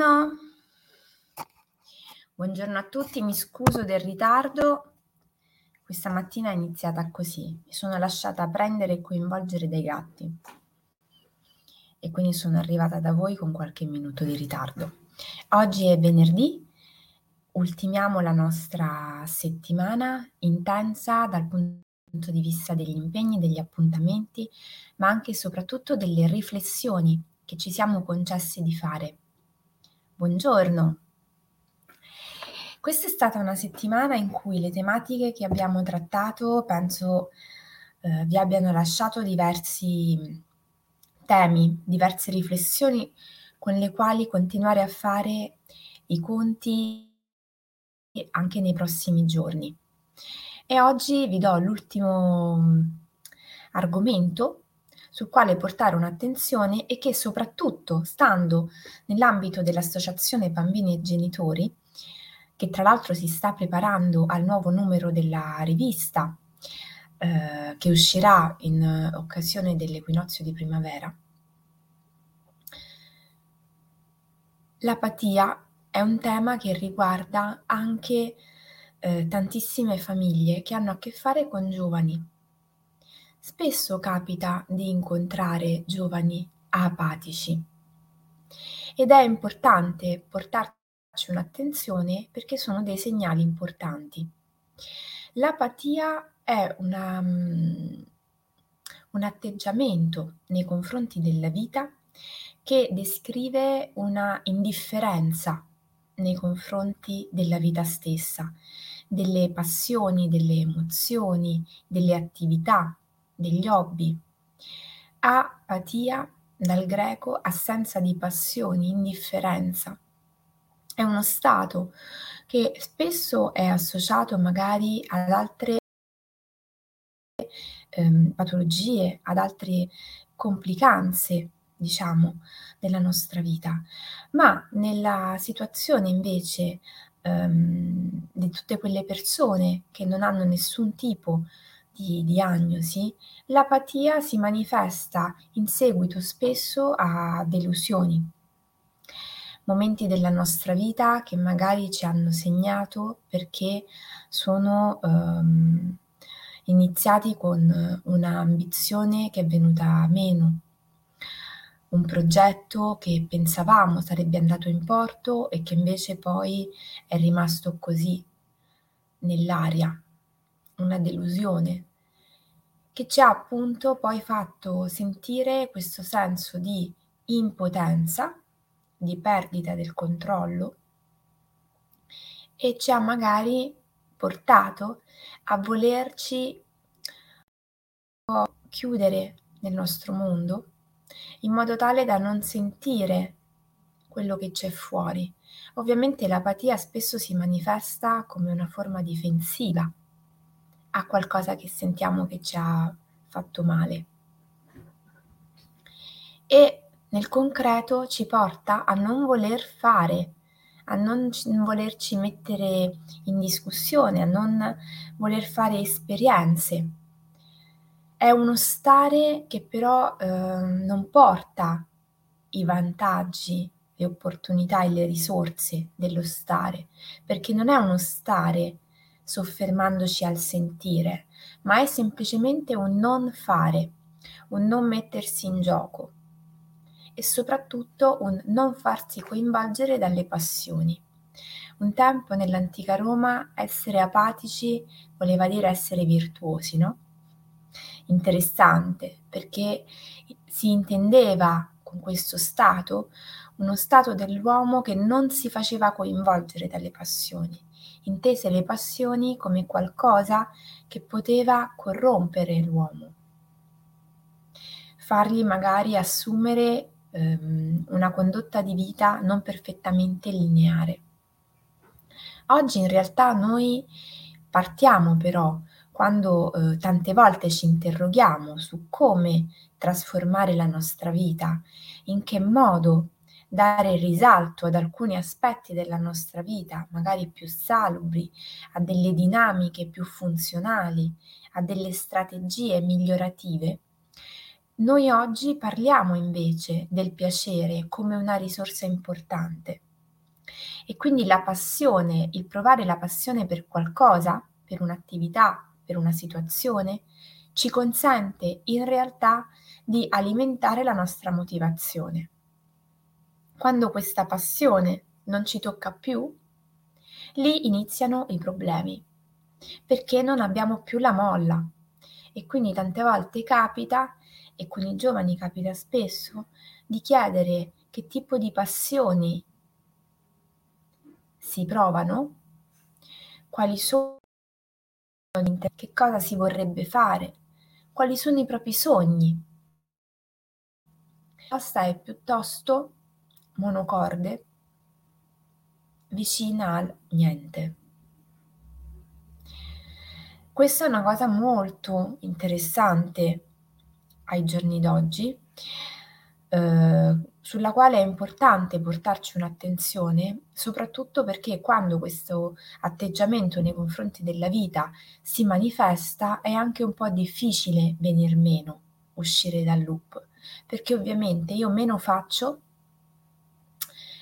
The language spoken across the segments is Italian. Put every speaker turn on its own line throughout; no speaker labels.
Buongiorno. Buongiorno a tutti, mi scuso del ritardo. Questa mattina è iniziata così, mi sono lasciata prendere e coinvolgere dai gatti e quindi sono arrivata da voi con qualche minuto di ritardo. Oggi è venerdì, ultimiamo la nostra settimana intensa dal punto di vista degli impegni, degli appuntamenti, ma anche e soprattutto delle riflessioni che ci siamo concessi di fare. Buongiorno. Questa è stata una settimana in cui le tematiche che abbiamo trattato penso eh, vi abbiano lasciato diversi temi, diverse riflessioni con le quali continuare a fare i conti anche nei prossimi giorni. E oggi vi do l'ultimo argomento sul quale portare un'attenzione e che soprattutto, stando nell'ambito dell'Associazione Bambini e Genitori, che tra l'altro si sta preparando al nuovo numero della rivista eh, che uscirà in occasione dell'equinozio di primavera, l'apatia è un tema che riguarda anche eh, tantissime famiglie che hanno a che fare con giovani Spesso capita di incontrare giovani apatici ed è importante portarci un'attenzione perché sono dei segnali importanti. L'apatia è una, um, un atteggiamento nei confronti della vita che descrive una indifferenza nei confronti della vita stessa, delle passioni, delle emozioni, delle attività, degli hobby. Apatia, dal greco assenza di passioni, indifferenza. È uno stato che spesso è associato magari ad altre ehm, patologie, ad altre complicanze, diciamo, della nostra vita. Ma nella situazione invece ehm, di tutte quelle persone che non hanno nessun tipo di di diagnosi, l'apatia si manifesta in seguito spesso a delusioni, momenti della nostra vita che magari ci hanno segnato perché sono um, iniziati con un'ambizione che è venuta meno, un progetto che pensavamo sarebbe andato in porto e che invece poi è rimasto così nell'aria, una delusione che ci ha appunto poi fatto sentire questo senso di impotenza, di perdita del controllo e ci ha magari portato a volerci chiudere nel nostro mondo in modo tale da non sentire quello che c'è fuori. Ovviamente l'apatia spesso si manifesta come una forma difensiva a qualcosa che sentiamo che ci ha fatto male. E nel concreto ci porta a non voler fare, a non volerci mettere in discussione, a non voler fare esperienze. È uno stare che però eh, non porta i vantaggi, le opportunità e le risorse dello stare, perché non è uno stare soffermandoci al sentire, ma è semplicemente un non fare, un non mettersi in gioco e soprattutto un non farsi coinvolgere dalle passioni. Un tempo nell'antica Roma essere apatici voleva dire essere virtuosi, no? Interessante perché si intendeva con questo stato uno stato dell'uomo che non si faceva coinvolgere dalle passioni, intese le passioni come qualcosa che poteva corrompere l'uomo, fargli magari assumere ehm, una condotta di vita non perfettamente lineare. Oggi in realtà noi partiamo però quando eh, tante volte ci interroghiamo su come trasformare la nostra vita, in che modo dare risalto ad alcuni aspetti della nostra vita, magari più salubri, a delle dinamiche più funzionali, a delle strategie migliorative, noi oggi parliamo invece del piacere come una risorsa importante. E quindi la passione, il provare la passione per qualcosa, per un'attività, per una situazione, ci consente in realtà di alimentare la nostra motivazione. Quando questa passione non ci tocca più, lì iniziano i problemi, perché non abbiamo più la molla. E quindi tante volte capita, e con i giovani capita spesso, di chiedere che tipo di passioni si provano, quali sono, che cosa si vorrebbe fare, quali sono i propri sogni. La risposta è piuttosto monocorde, vicina al niente. Questa è una cosa molto interessante ai giorni d'oggi, eh, sulla quale è importante portarci un'attenzione, soprattutto perché quando questo atteggiamento nei confronti della vita si manifesta è anche un po' difficile venir meno, uscire dal loop, perché ovviamente io meno faccio,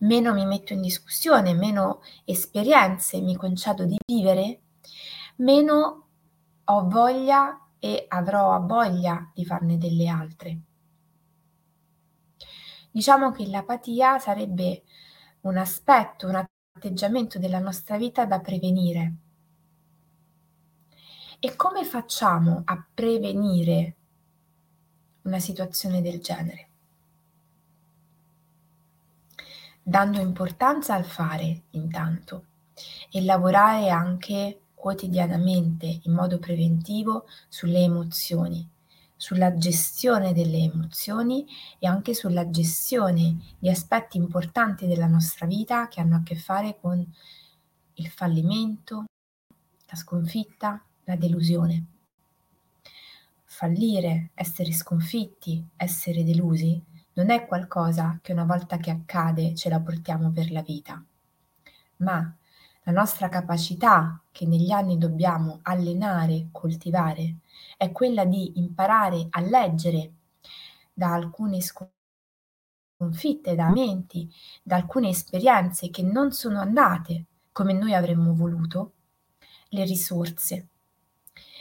meno mi metto in discussione, meno esperienze mi concedo di vivere, meno ho voglia e avrò voglia di farne delle altre. Diciamo che l'apatia sarebbe un aspetto, un atteggiamento della nostra vita da prevenire. E come facciamo a prevenire una situazione del genere? Dando importanza al fare intanto e lavorare anche quotidianamente in modo preventivo sulle emozioni sulla gestione delle emozioni e anche sulla gestione di aspetti importanti della nostra vita che hanno a che fare con il fallimento, la sconfitta, la delusione. Fallire, essere sconfitti, essere delusi non è qualcosa che una volta che accade ce la portiamo per la vita, ma la nostra capacità che negli anni dobbiamo allenare, coltivare, è quella di imparare a leggere da alcune sconfitte, da menti, da alcune esperienze che non sono andate come noi avremmo voluto, le risorse,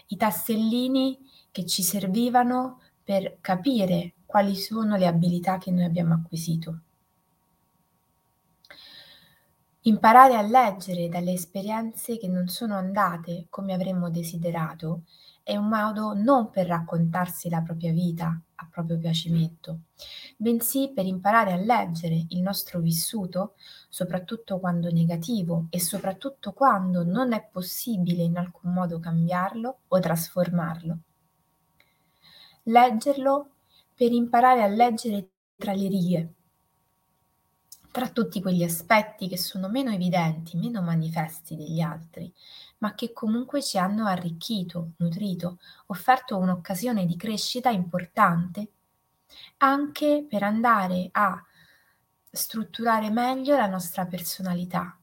i tassellini che ci servivano per capire quali sono le abilità che noi abbiamo acquisito. Imparare a leggere dalle esperienze che non sono andate come avremmo desiderato è un modo non per raccontarsi la propria vita a proprio piacimento, bensì per imparare a leggere il nostro vissuto, soprattutto quando negativo e soprattutto quando non è possibile in alcun modo cambiarlo o trasformarlo. Leggerlo per imparare a leggere tra le righe, tra tutti quegli aspetti che sono meno evidenti, meno manifesti degli altri, ma che comunque ci hanno arricchito, nutrito, offerto un'occasione di crescita importante, anche per andare a strutturare meglio la nostra personalità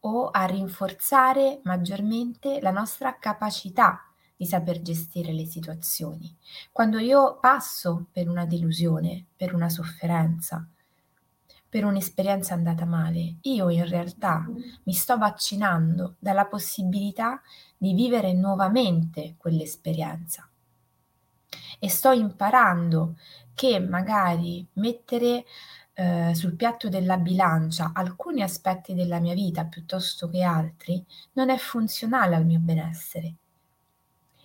o a rinforzare maggiormente la nostra capacità di saper gestire le situazioni. Quando io passo per una delusione, per una sofferenza, per un'esperienza andata male, io in realtà mi sto vaccinando dalla possibilità di vivere nuovamente quell'esperienza e sto imparando che magari mettere eh, sul piatto della bilancia alcuni aspetti della mia vita piuttosto che altri non è funzionale al mio benessere.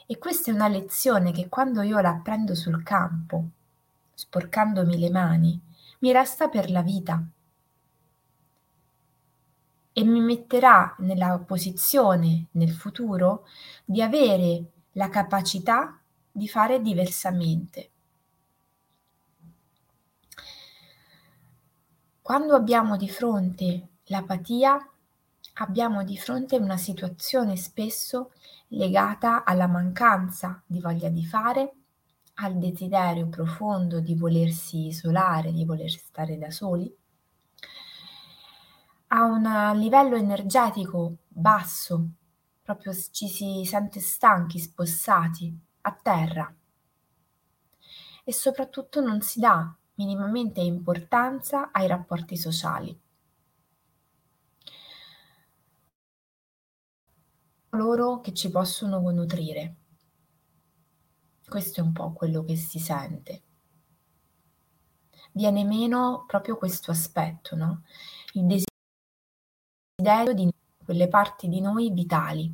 E questa è una lezione che quando io la prendo sul campo, sporcandomi le mani, mi resta per la vita e mi metterà nella posizione nel futuro di avere la capacità di fare diversamente. Quando abbiamo di fronte l'apatia, abbiamo di fronte una situazione spesso legata alla mancanza di voglia di fare, al desiderio profondo di volersi isolare, di voler stare da soli, a un livello energetico basso, proprio ci si sente stanchi, spossati, a terra. E soprattutto non si dà minimamente importanza ai rapporti sociali. Loro che ci possono nutrire. Questo è un po' quello che si sente. Viene meno proprio questo aspetto, no? Il desiderio di quelle parti di noi vitali.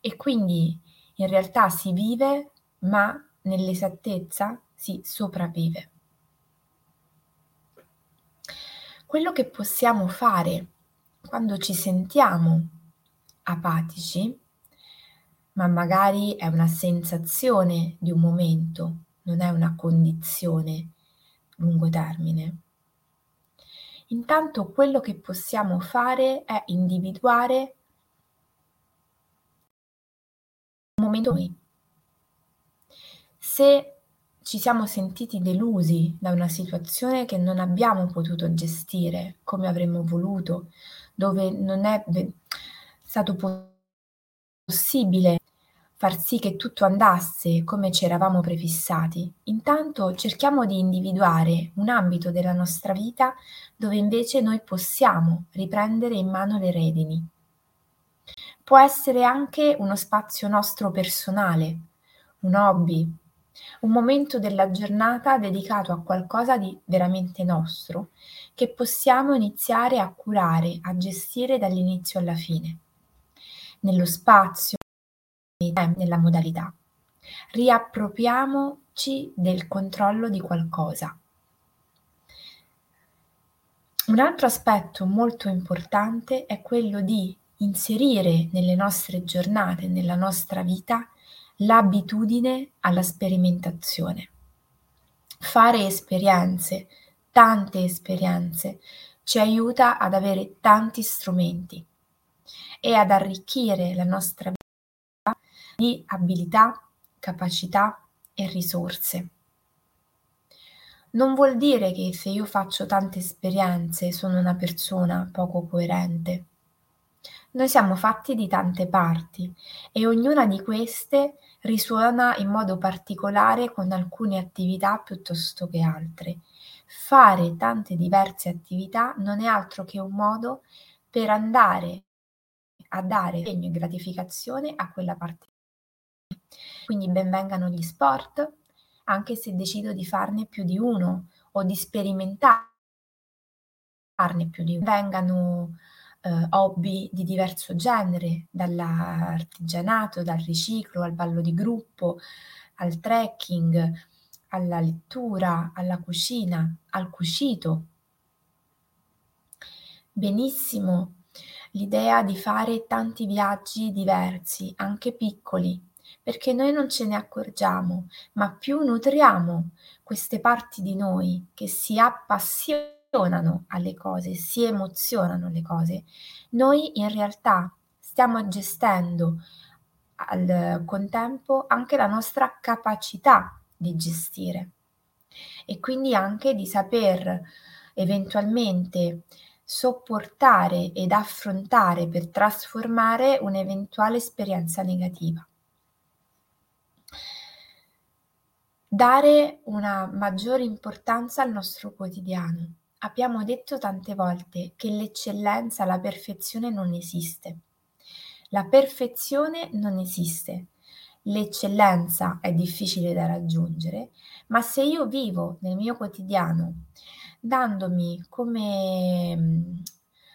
E quindi in realtà si vive, ma nell'esattezza si sopravvive. Quello che possiamo fare quando ci sentiamo apatici, ma magari è una sensazione di un momento, non è una condizione lungo termine. Intanto quello che possiamo fare è individuare un momento noi. Se ci siamo sentiti delusi da una situazione che non abbiamo potuto gestire come avremmo voluto, dove non è stato possibile far sì che tutto andasse come ci eravamo prefissati, intanto cerchiamo di individuare un ambito della nostra vita dove invece noi possiamo riprendere in mano le redini. Può essere anche uno spazio nostro personale, un hobby, un momento della giornata dedicato a qualcosa di veramente nostro, che possiamo iniziare a curare, a gestire dall'inizio alla fine. Nello spazio, nella modalità. Riappropriamoci del controllo di qualcosa. Un altro aspetto molto importante è quello di inserire nelle nostre giornate, nella nostra vita, l'abitudine alla sperimentazione. Fare esperienze, tante esperienze, ci aiuta ad avere tanti strumenti e ad arricchire la nostra vita di abilità, capacità e risorse. Non vuol dire che se io faccio tante esperienze sono una persona poco coerente. Noi siamo fatti di tante parti e ognuna di queste risuona in modo particolare con alcune attività piuttosto che altre. Fare tante diverse attività non è altro che un modo per andare a dare segno e gratificazione a quella parte quindi benvengano gli sport, anche se decido di farne più di uno o di sperimentarne più di uno. Vengano eh, hobby di diverso genere, dall'artigianato, dal riciclo, al ballo di gruppo, al trekking, alla lettura, alla cucina, al cucito. Benissimo l'idea di fare tanti viaggi diversi, anche piccoli, perché noi non ce ne accorgiamo, ma più nutriamo queste parti di noi che si appassionano alle cose, si emozionano alle cose, noi in realtà stiamo gestendo al contempo anche la nostra capacità di gestire e quindi anche di saper eventualmente sopportare ed affrontare per trasformare un'eventuale esperienza negativa. Dare una maggiore importanza al nostro quotidiano. Abbiamo detto tante volte che l'eccellenza, la perfezione non esiste. La perfezione non esiste. L'eccellenza è difficile da raggiungere, ma se io vivo nel mio quotidiano dandomi come mm,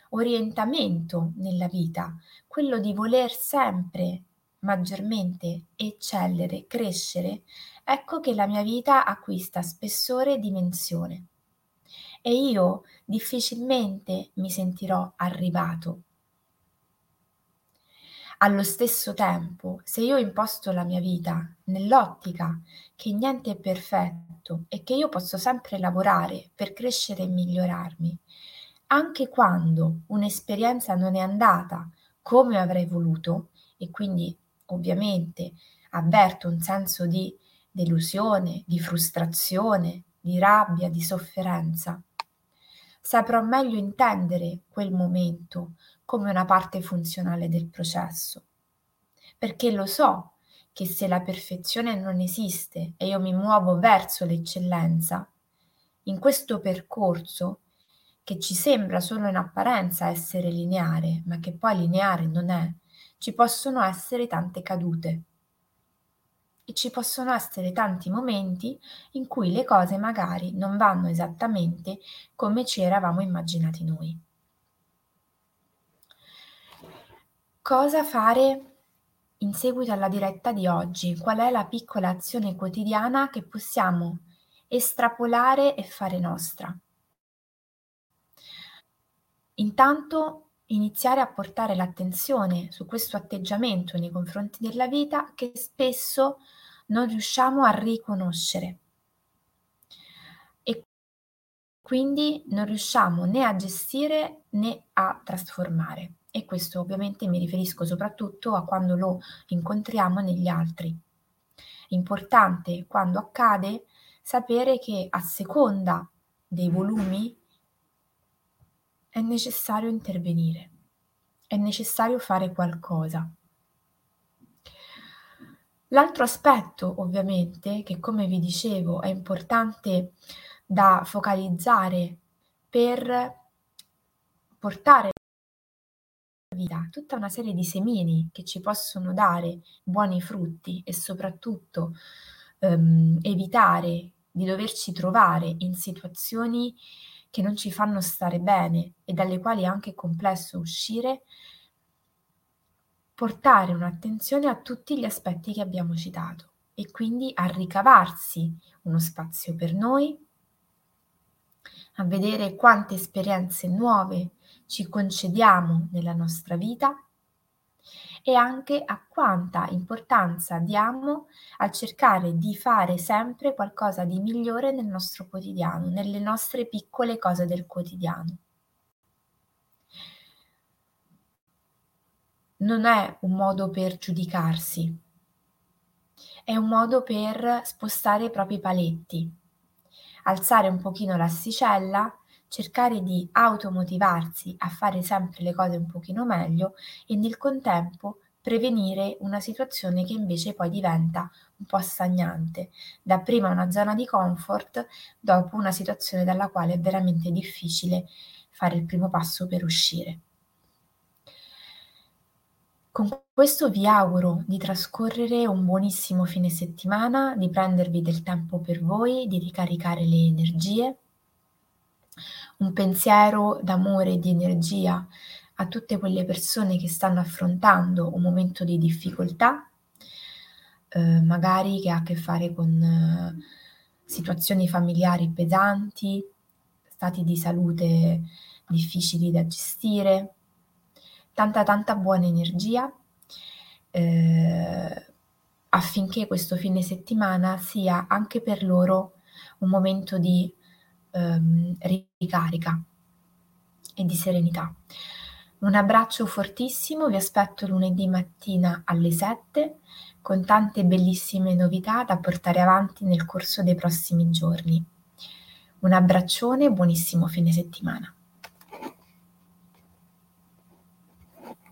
orientamento nella vita quello di voler sempre maggiormente eccellere, crescere, ecco che la mia vita acquista spessore e dimensione. E io difficilmente mi sentirò arrivato. Allo stesso tempo, se io imposto la mia vita nell'ottica che niente è perfetto e che io posso sempre lavorare per crescere e migliorarmi, anche quando un'esperienza non è andata come avrei voluto, e quindi ovviamente avverto un senso di delusione, di frustrazione, di rabbia, di sofferenza. Saprò meglio intendere quel momento come una parte funzionale del processo, perché lo so che se la perfezione non esiste e io mi muovo verso l'eccellenza, in questo percorso che ci sembra solo in apparenza essere lineare, ma che poi lineare non è, ci possono essere tante cadute ci possono essere tanti momenti in cui le cose magari non vanno esattamente come ci eravamo immaginati noi. Cosa fare in seguito alla diretta di oggi? Qual è la piccola azione quotidiana che possiamo estrapolare e fare nostra? Intanto iniziare a portare l'attenzione su questo atteggiamento nei confronti della vita che spesso non riusciamo a riconoscere e quindi non riusciamo né a gestire né a trasformare. E questo ovviamente mi riferisco soprattutto a quando lo incontriamo negli altri. Importante quando accade sapere che a seconda dei volumi è necessario intervenire, è necessario fare qualcosa. L'altro aspetto, ovviamente, che come vi dicevo è importante da focalizzare per portare vita tutta una serie di semini che ci possono dare buoni frutti e soprattutto ehm, evitare di doverci trovare in situazioni che non ci fanno stare bene e dalle quali è anche complesso uscire, portare un'attenzione a tutti gli aspetti che abbiamo citato e quindi a ricavarsi uno spazio per noi, a vedere quante esperienze nuove ci concediamo nella nostra vita e anche a quanta importanza diamo al cercare di fare sempre qualcosa di migliore nel nostro quotidiano, nelle nostre piccole cose del quotidiano. Non è un modo per giudicarsi, è un modo per spostare i propri paletti, alzare un pochino l'asticella, cercare di automotivarsi a fare sempre le cose un pochino meglio e nel contempo prevenire una situazione che invece poi diventa un po' stagnante, dapprima una zona di comfort, dopo una situazione dalla quale è veramente difficile fare il primo passo per uscire. Con questo vi auguro di trascorrere un buonissimo fine settimana, di prendervi del tempo per voi, di ricaricare le energie. Un pensiero d'amore e di energia a tutte quelle persone che stanno affrontando un momento di difficoltà, eh, magari che ha a che fare con eh, situazioni familiari pesanti, stati di salute difficili da gestire, tanta tanta buona energia eh, affinché questo fine settimana sia anche per loro un momento di ehm, ricarica e di serenità. Un abbraccio fortissimo, vi aspetto lunedì mattina alle 7 con tante bellissime novità da portare avanti nel corso dei prossimi giorni. Un abbraccione e buonissimo fine settimana.